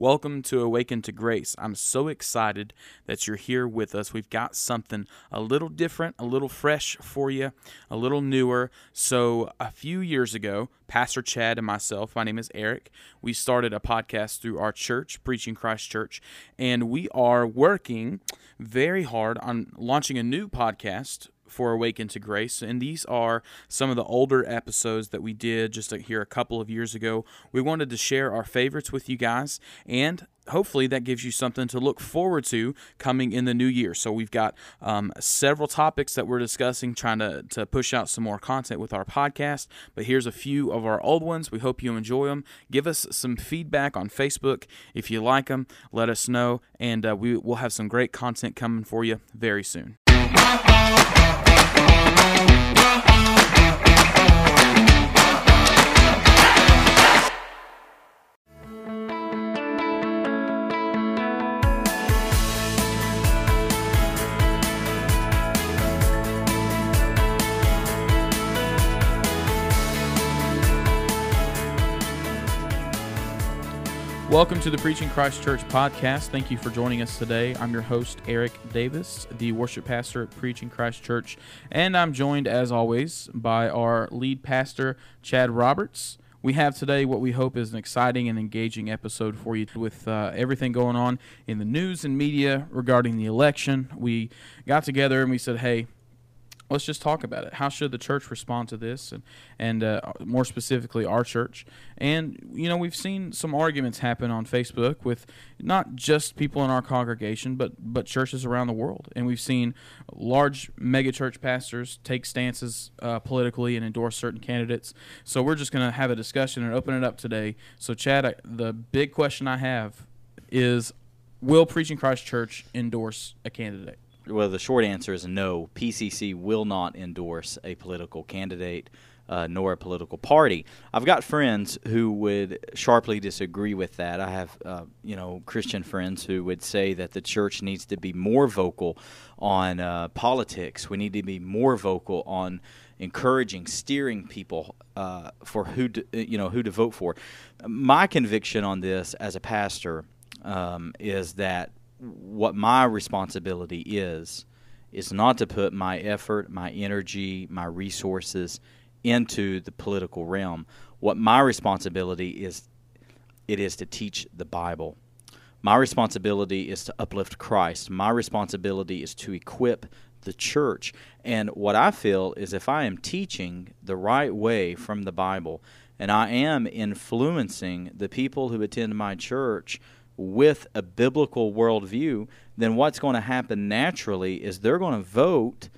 Welcome to Awaken to Grace. I'm so excited that you're here with us. We've got something a little different, a little fresh for you, a little newer. So, a few years ago, Pastor Chad and myself, my name is Eric, we started a podcast through our church, Preaching Christ Church, and we are working very hard on launching a new podcast for Awaken to Grace. And these are some of the older episodes that we did just here a couple of years ago. We wanted to share our favorites with you guys and hopefully that gives you something to look forward to coming in the new year. So we've got um, several topics that we're discussing, trying to, to push out some more content with our podcast. But here's a few of our old ones. We hope you enjoy them. Give us some feedback on Facebook. If you like them, let us know. And uh, we will have some great content coming for you very soon you Welcome to the Preaching Christ Church podcast. Thank you for joining us today. I'm your host, Eric Davis, the worship pastor at Preaching Christ Church, and I'm joined, as always, by our lead pastor, Chad Roberts. We have today what we hope is an exciting and engaging episode for you with uh, everything going on in the news and media regarding the election. We got together and we said, hey, let's just talk about it. How should the church respond to this, and and uh, more specifically, our church? And you know, we've seen some arguments happen on Facebook with not just people in our congregation, but but churches around the world. And we've seen large megachurch pastors take stances uh, politically and endorse certain candidates. So we're just going to have a discussion and open it up today. So Chad, I, the big question I have is, will Preaching Christ Church endorse a candidate? Well, the short answer is no. PCC will not endorse a political candidate. Uh, nor a political party. I've got friends who would sharply disagree with that. I have, uh, you know, Christian friends who would say that the church needs to be more vocal on uh, politics. We need to be more vocal on encouraging, steering people uh, for who, to, you know, who to vote for. My conviction on this as a pastor um, is that what my responsibility is is not to put my effort, my energy, my resources into the political realm. What my responsibility is it is to teach the Bible. My responsibility is to uplift Christ. My responsibility is to equip the church. And what I feel is if I am teaching the right way from the Bible and I am influencing the people who attend my church with a biblical worldview, then what's going to happen naturally is they're going to vote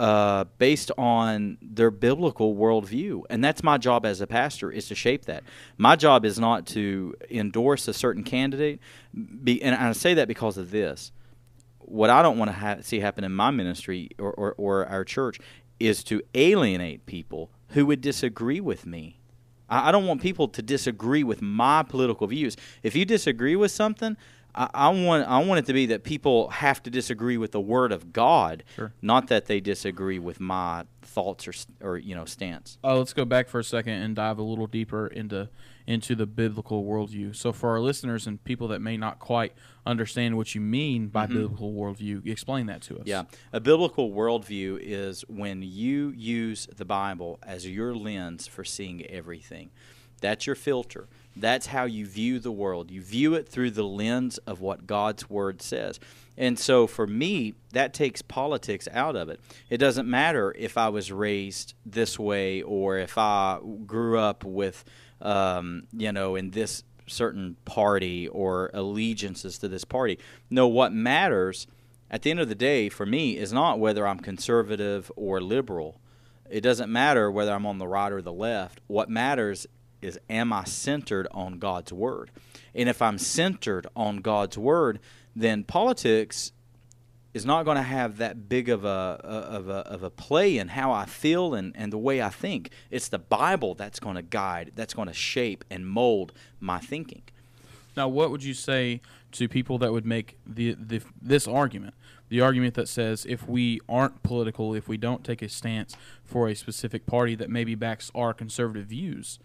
uh, based on their biblical worldview, and that's my job as a pastor is to shape that. My job is not to endorse a certain candidate, be, and I say that because of this. What I don't want to ha- see happen in my ministry or, or, or our church is to alienate people who would disagree with me I, don't want people to disagree with my political views. If you disagree with something, I, I, want I want it to be that people have to disagree with the Word of God, sure. not that they disagree with my thoughts or or you know stance. Uh, let's go back for a second and dive a little deeper into into the biblical worldview. So, for our listeners and people that may not quite understand what you mean by mm-hmm. biblical worldview, explain that to us. Yeah, a biblical worldview is when you use the Bible as your lens for seeing everything. That's your filter. That's how you view the world. You view it through the lens of what God's Word says. And so for me, that takes politics out of it. It doesn't matter if I was raised this way or if I grew up with um, you know, in this certain party or allegiances to this party. No, what matters at the end of the day for me is not whether I'm conservative or liberal. It doesn't matter whether I'm on the right or the left. What matters is am I centered on God's word? And if I'm centered on God's word, then politics is not going to have that big of a, of a of a play in how I feel and, and the way I think. It's the Bible that's going to guide, that's going to shape and mold my thinking. Now, what would you say to people that would make the, the this argument? The argument that says if we aren't political, if we don't take a stance for a specific party that maybe backs our conservative views,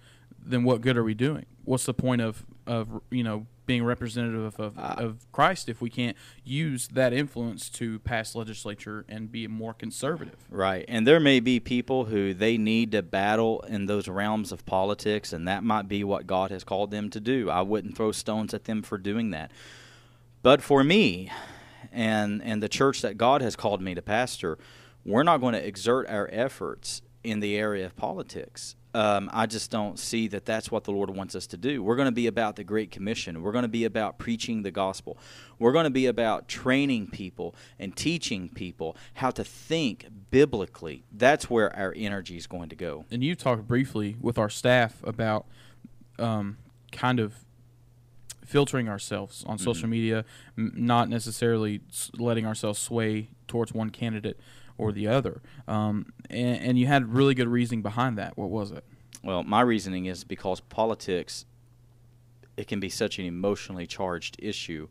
then what good are we doing? What's the point of of you know being representative of, Uh, of Christ if we can't use that influence to pass legislature and be more conservative. Right. And there may be people who they need to battle in those realms of politics, and that might be what God has called them to do. I wouldn't throw stones at them for doing that. But for me and, and the church that God has called me to pastor, we're not going to exert our efforts in the area of politics. Um, I just don't see that that's what the Lord wants us to do. We're going to be about the Great Commission. We're going to be about preaching the gospel. We're going to be about training people and teaching people how to think biblically. That's where our energy is going to go. And you talked briefly with our staff about um, kind of filtering ourselves on social media, m- not necessarily letting ourselves sway towards one candidate or the other. Um, and, and you had really good reasoning behind that. What was it? Well, my reasoning is because politics it can be such an emotionally charged issue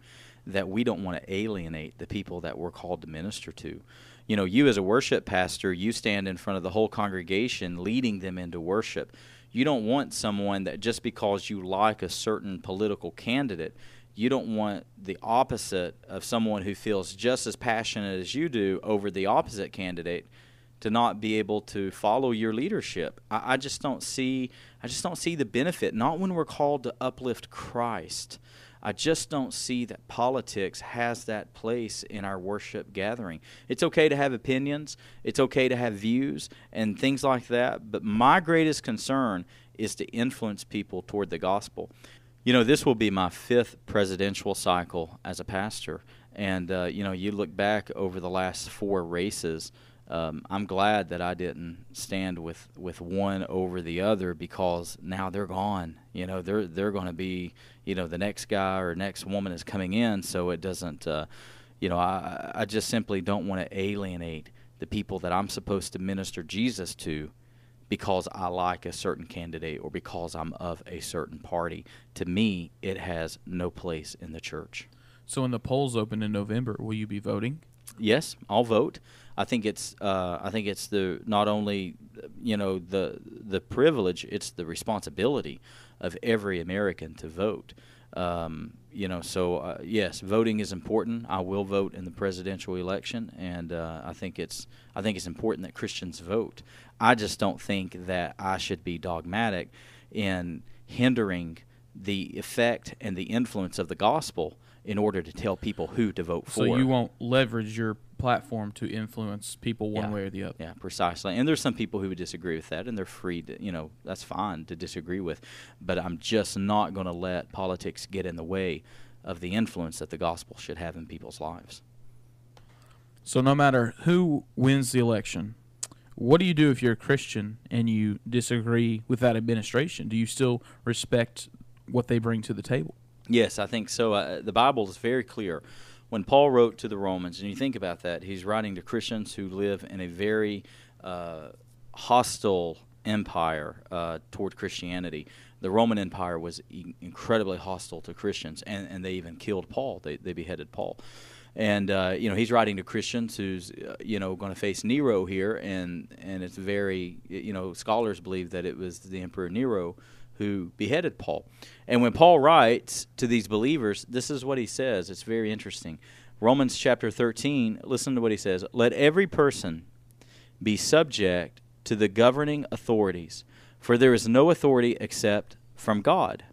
that we don't want to alienate the people that we're called to minister to. You know, you as a worship pastor, you stand in front of the whole congregation leading them into worship. You don't want someone that just because you like a certain political candidate, you don't want the opposite of someone who feels just as passionate as you do over the opposite candidate to not be able to follow your leadership. I, I just don't see I just don't see the benefit. Not when we're called to uplift Christ. I just don't see that politics has that place in our worship gathering. It's okay to have opinions, it's okay to have views and things like that, but my greatest concern is to influence people toward the gospel. You know, this will be my fifth presidential cycle as a pastor. And, uh, you know, you look back over the last four races, um, I'm glad that I didn't stand with, with one over the other because now they're gone. You know, they're they're going to be, you know, the next guy or next woman is coming in, so it doesn't, uh, you know, I I just simply don't want to alienate the people that I'm supposed to minister Jesus to because I like a certain candidate or because I'm of a certain party. To me, it has no place in the church. So when the polls open in November, will you be voting? Yes, I'll vote. I think it's uh, I think it's the not only you know the the privilege, it's the responsibility of every American to vote. Um, you know, so uh, yes, voting is important. I will vote in the presidential election, and uh, I think it's I think it's important that Christians vote. I just don't think that I should be dogmatic in hindering the effect and the influence of the gospel in order to tell people who to vote for. So you won't leverage your platform to influence people one Yeah. way or the other. Yeah, precisely. And there's some people who would disagree with that, and they're free to, you know, that's fine to disagree with. But I'm just not going to let politics get in the way of the influence that the gospel should have in people's lives. So no matter who wins the election, what do you do if you're a Christian and you disagree with that administration? Do you still respect what they bring to the table? Yes, I think so. Uh, the Bible is very clear. When Paul wrote to the Romans, and you think about that, he's writing to Christians who live in a very uh, hostile empire uh, toward Christianity. The Roman Empire was e- incredibly hostile to Christians, and, and they even killed Paul. They, they beheaded Paul. And uh, you know he's writing to Christians who's uh, you know going to face Nero here, and and it's very you know scholars believe that it was the Emperor Nero who beheaded Paul. And when Paul writes to these believers, this is what he says. It's very interesting. Romans chapter 13, listen to what he says. Let every person be subject to the governing authorities, for there is no authority except from God.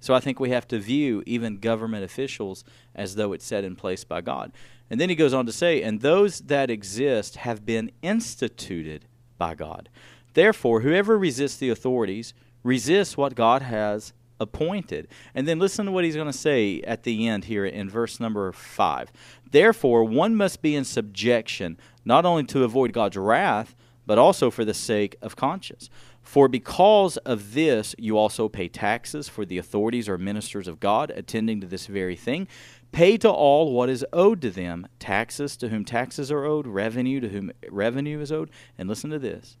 So I think we have to view even government officials as though it's set in place by God. And then he goes on to say, and those that exist have been instituted by God. Therefore, whoever resists the authorities resists what God has appointed. And then listen to what he's going to say at the end here in verse number 5. Therefore, one must be in subjection, not only to avoid God's wrath, but also for the sake of conscience. For because of this, you also pay taxes, for the authorities or ministers of God, attending to this very thing. Pay to all what is owed to them taxes to whom taxes are owed, revenue to whom revenue is owed. And listen to this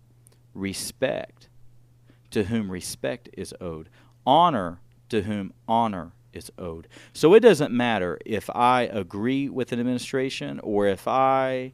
respect to whom respect is owed, honor to whom honor is owed. So it doesn't matter if I agree with an administration or if I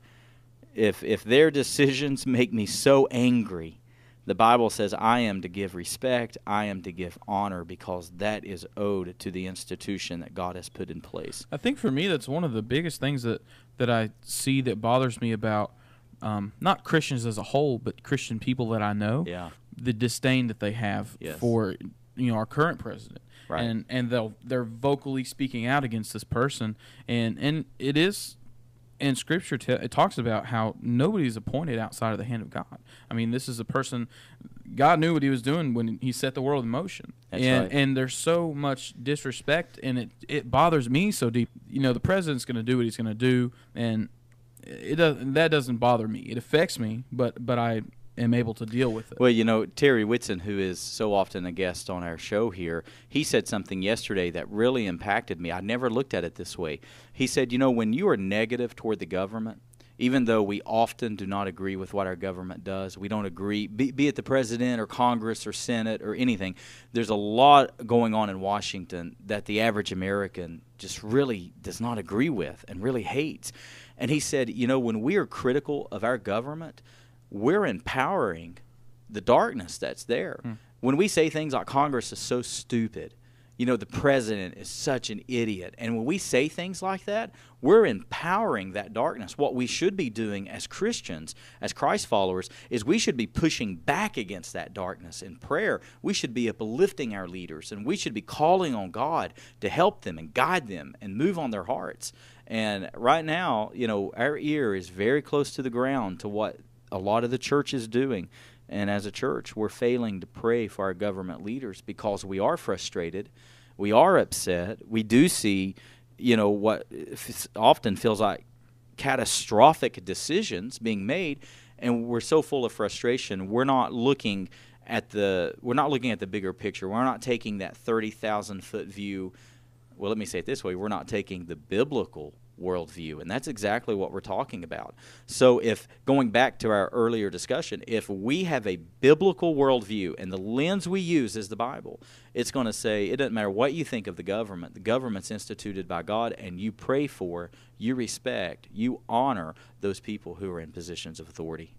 if if their decisions make me so angry The Bible says, I am to give respect, I am to give honor, because that is owed to the institution that God has put in place. I think for me, that's one of the biggest things that, that I see that bothers me about um, not Christians as a whole, but Christian people that I know. Yeah. The disdain that they have Yes. for you know our current president. Right. And and they'll they're vocally speaking out against this person, and and it is in scripture t- it talks about how nobody's appointed outside of the hand of God. I mean, this is a person God knew what he was doing when he set the world in motion. That's and right. and there's so much disrespect and it it bothers me so deep. You know, the president's going to do what he's going to do and it doesn't that doesn't bother me. It affects me, but but I am able to deal with it. Well, you know, Terry Whitson, who is so often a guest on our show here, he said something yesterday that really impacted me. I never looked at it this way. He said, you know, when you are negative toward the government, even though we often do not agree with what our government does, we don't agree, be, be it the president or Congress or Senate or anything, there's a lot going on in Washington that the average American just really does not agree with and really hates. And he said, you know, when we are critical of our government, we're empowering the darkness that's there. Hmm. When we say things like Congress is so stupid, you know, the president is such an idiot, and when we say things like that, we're empowering that darkness. What we should be doing as Christians, as Christ followers, is we should be pushing back against that darkness in prayer. We should be uplifting our leaders, and we should be calling on God to help them and guide them and move on their hearts. And right now, you know, our ear is very close to the ground to what a lot of the church is doing. And as a church, we're failing to pray for our government leaders because we are frustrated. We are upset. We do see, you know, what often feels like catastrophic decisions being made. And we're so full of frustration, we're not looking at the we're not looking at the bigger picture. We're not taking that 30,000 foot view well, let me say it this way we're not taking the biblical worldview, and that's exactly what we're talking about. So, if going back to our earlier discussion, if we have a biblical worldview and the lens we use is the Bible, it's going to say it doesn't matter what you think of the government, the government's instituted by God, and you pray for, you respect, you honor those people who are in positions of authority.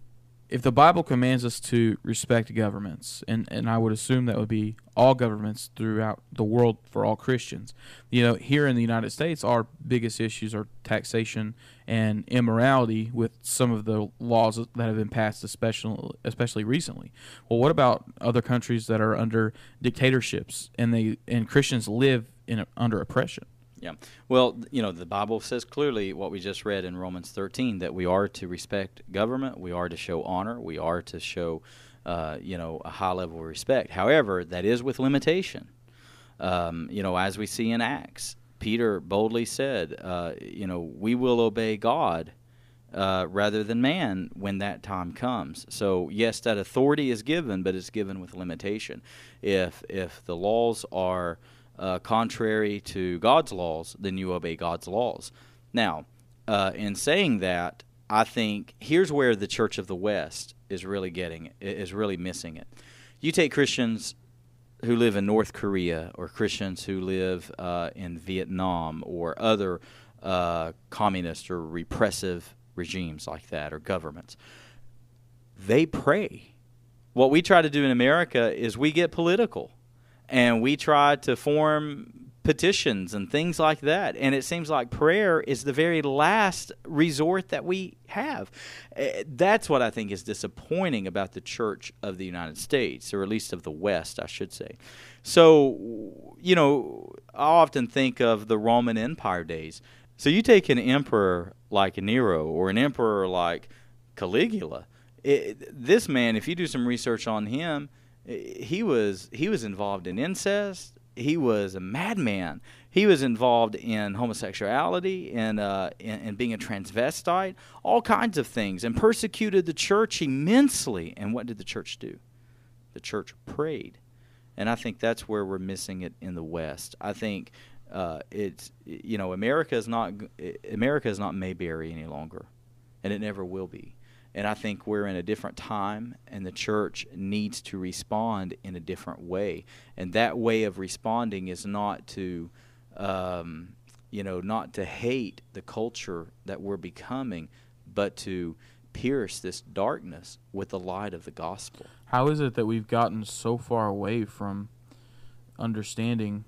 If the Bible commands us to respect governments, and, and I would assume that would be all governments throughout the world for all Christians, you know, here in the United States, our biggest issues are taxation and immorality with some of the laws that have been passed, especially especially recently. Well, what about other countries that are under dictatorships and they and Christians live in under oppression? Yeah. Well, you know, the Bible says clearly what we just read in Romans 13 that we are to respect government, we are to show honor, we are to show, uh, you know, a high level of respect. However, that is with limitation. Um, you know, as we see in Acts, Peter boldly said, uh, you know, we will obey God uh, rather than man when that time comes. So yes, that authority is given, but it's given with limitation. If if the laws are uh, contrary to God's laws, then you obey God's laws. Now, uh, in saying that, I think here's where the Church of the West is really getting it, is really missing it. You take Christians who live in North Korea or Christians who live uh, in Vietnam or other uh, communist or repressive regimes like that or governments. They pray. What we try to do in America is we get political and we try to form petitions and things like that. And it seems like prayer is the very last resort that we have. Eh, That's what I think is disappointing about the Church of the United States, or at least of the West, I should say. So, you know, I often think of the Roman Empire days. So you take an emperor like Nero or an emperor like Caligula. It, this man, if you do some research on him, eh, he was he was involved in incest. He was a madman. He was involved in homosexuality and uh, in, in being a transvestite, all kinds of things, and persecuted the church immensely. And what did the church do? The church prayed, and I think that's where we're missing it in the West. I think uh, it's you know America is not America is not Mayberry any longer, and it never will be. And I think we're in a different time, and the church needs to respond in a different way. And that way of responding is not to, um, you know, not to hate the culture that we're becoming, but to pierce this darkness with the light of the gospel. How is it that we've gotten so far away from understanding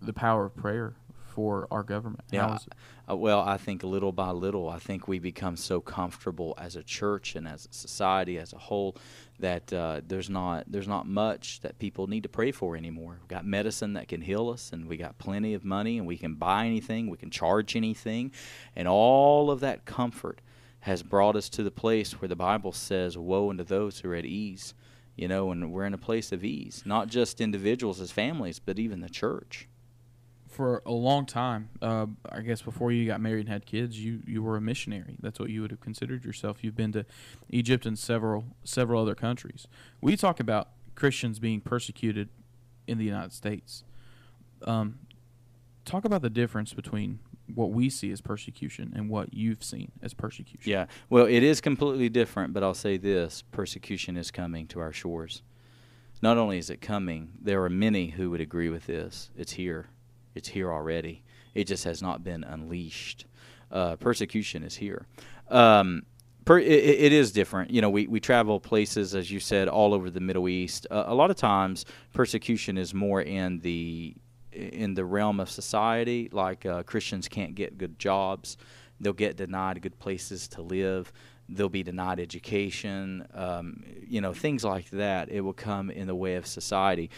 the power of prayer for our government? Yeah, is it? Uh, well, I think little by little, I think we become so comfortable as a church and as a society as a whole that uh, there's not there's not much that people need to pray for anymore. We've got medicine that can heal us, and we got plenty of money, and we can buy anything, we can charge anything, and all of that comfort has brought us to the place where the Bible says, "Woe unto those who are at ease." You know, and we're in a place of ease, not just individuals as families, but even the church. For a long time, uh, I guess before you got married and had kids, you, you were a missionary. That's what you would have considered yourself. You've been to Egypt and several several other countries. We talk about Christians being persecuted in the United States. Um, talk about the difference between what we see as persecution and what you've seen as persecution. Yeah. Well, it is completely different, but I'll say this persecution is coming to our shores. Not only is it coming, there are many who would agree with this. It's here. It's here already. It just has not been unleashed. Uh, persecution is here. Um, per, it, it is different. You know, we, we travel places, as you said, all over the Middle East. Uh, a lot of times, persecution is more in the in the realm of society, like uh, Christians can't get good jobs, they'll get denied good places to live, they'll be denied education, um, you know, things like that. It will come in the way of society.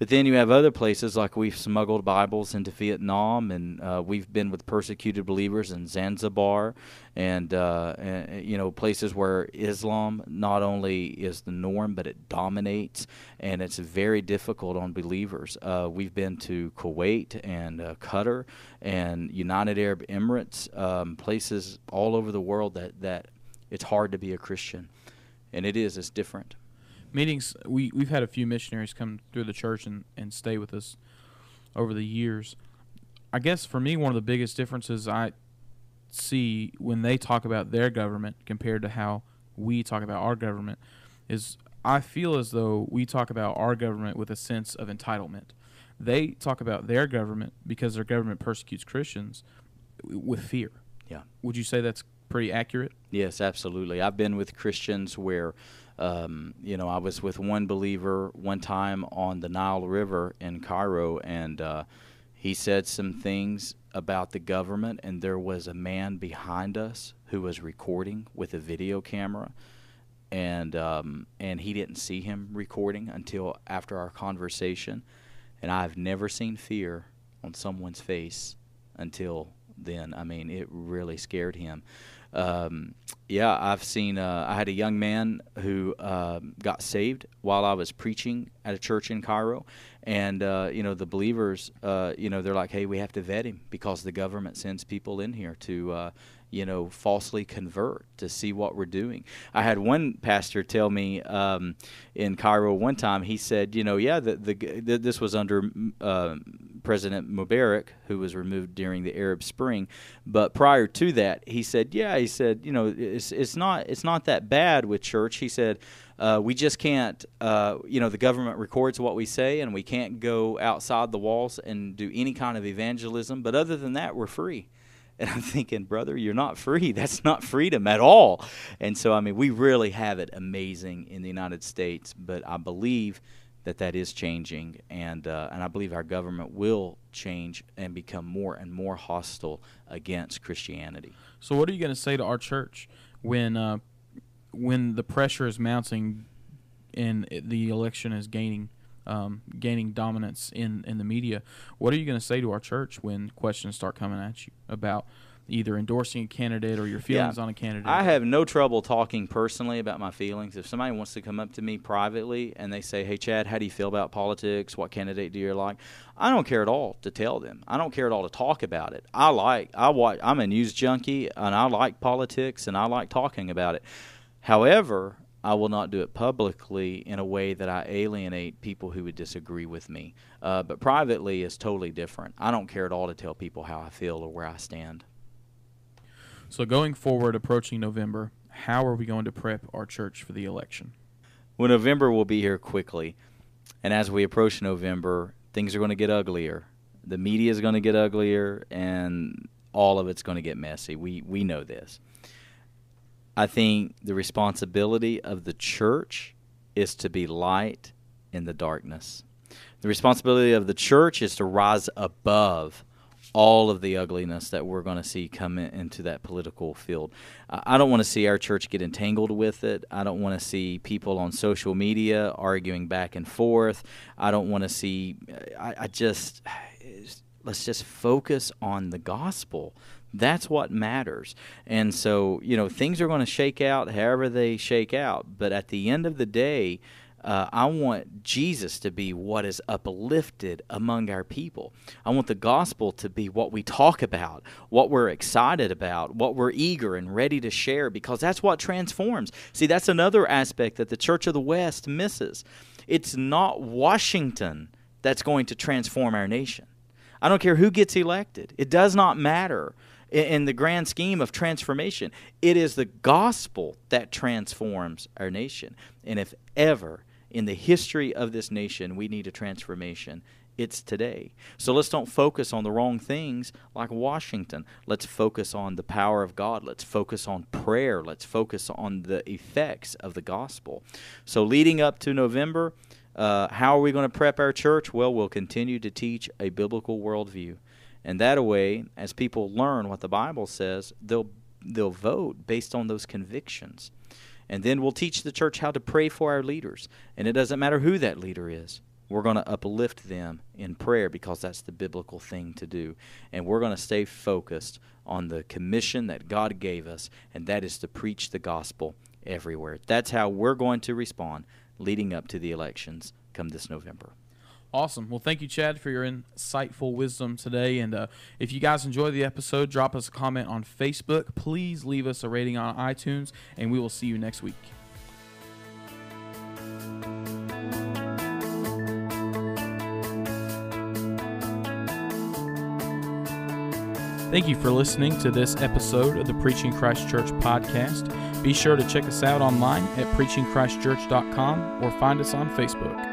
But then you have other places like we've smuggled Bibles into Vietnam, and uh, we've been with persecuted believers in Zanzibar, and, uh, and you know places where Islam not only is the norm but it dominates, and it's very difficult on believers. Uh, we've been to Kuwait and uh, Qatar and United Arab Emirates, um, places all over the world that that it's hard to be a Christian, and it is. It's different. Meetings we we've had a few missionaries come through the church and, and stay with us over the years. I guess for me one of the biggest differences I see when they talk about their government compared to how we talk about our government is I feel as though we talk about our government with a sense of entitlement. They talk about their government because their government persecutes Christians with fear. Yeah. Would you say that's pretty accurate? Yes, absolutely. I've been with Christians where, um, you know, I was with one believer one time on the Nile River in Cairo, and uh, he said some things about the government, and there was a man behind us who was recording with a video camera. And um, and he didn't see him recording until after our conversation, and I've never seen fear on someone's face until then. I mean, it really scared him. Um, yeah, I've seen. Uh, I had a young man who um got saved while I was preaching at a church in Cairo, and uh, you know the believers. Uh, you know they're like, "Hey, we have to vet him because the government sends people in here to." You know, falsely convert to see what we're doing. I had one pastor tell me um, in Cairo one time. He said, "You know, yeah, the, the, the this was under uh, President Mubarak, who was removed during the Arab Spring. But prior to that, he said, yeah, he said, you know, it's it's not it's not that bad with church. He said, uh, we just can't, uh, you know, the government records what we say, and we can't go outside the walls and do any kind of evangelism. But other than that, we're free. And I'm thinking, brother, you're not free. That's not freedom at all. And so, I mean, we really have it amazing in the United States, but I believe that that is changing, and uh, and I believe our government will change and become more and more hostile against Christianity. So, what are you going to say to our church when uh, when the pressure is mounting and the election is gaining um, gaining dominance in, in the media? What are you going to say to our church when questions start coming at you about either endorsing a candidate or your feelings on a candidate? I have no trouble talking personally about my feelings. If somebody wants to come up to me privately and they say, "Hey, Chad, how do you feel about politics? What candidate do you like?" I don't care at all to tell them. I don't care at all to talk about it. I like I watch. I'm a news junkie and I like politics and I like talking about it. However, I will not do it publicly in a way that I alienate people who would disagree with me. Uh, but privately is totally different. I don't care at all to tell people how I feel or where I stand. So, going forward, approaching November, how are we going to prep our church for the election? Well, November will be here quickly. And as we approach November, things are going to get uglier. The media is going to get uglier, and all of it's going to get messy. We, we know this. I think the responsibility of the church is to be light in the darkness. The responsibility of the church is to rise above all of the ugliness that we're going to see come in, into that political field. I don't want to see our church get entangled with it. I don't want to see people on social media arguing back and forth. I don't want to see. I, I just let's just focus on the gospel. That's what matters. And so, you know, things are going to shake out however they shake out. But at the end of the day, uh, I want Jesus to be what is uplifted among our people. I want the gospel to be what we talk about, what we're excited about, what we're eager and ready to share, because that's what transforms. See, that's another aspect that the Church of the West misses. It's not Washington that's going to transform our nation. I don't care who gets elected, it does not matter in the grand scheme of transformation. It is the gospel that transforms our nation. And if ever in the history of this nation we need a transformation, it's today. So let's don't focus on the wrong things like Washington. Let's focus on the power of God. Let's focus on prayer. Let's focus on the effects of the gospel. So, leading up to November, uh, how are we going to prep our church? Well, we'll continue to teach a biblical worldview. And that way, as people learn what the Bible says, they'll they'll vote based on those convictions. And then we'll teach the church how to pray for our leaders. And it doesn't matter who that leader is. We're going to uplift them in prayer because that's the biblical thing to do. And we're going to stay focused on the commission that God gave us, and that is to preach the gospel everywhere. That's how we're going to respond leading up to the elections come this November. Awesome. Well, thank you, Chad, for your insightful wisdom today. And uh, if you guys enjoyed the episode, drop us a comment on Facebook. Please leave us a rating on iTunes, and we will see you next week. Thank you for listening to this episode of the Preaching Christ Church podcast. Be sure to check us out online at preachingchristchurch.com or find us on Facebook.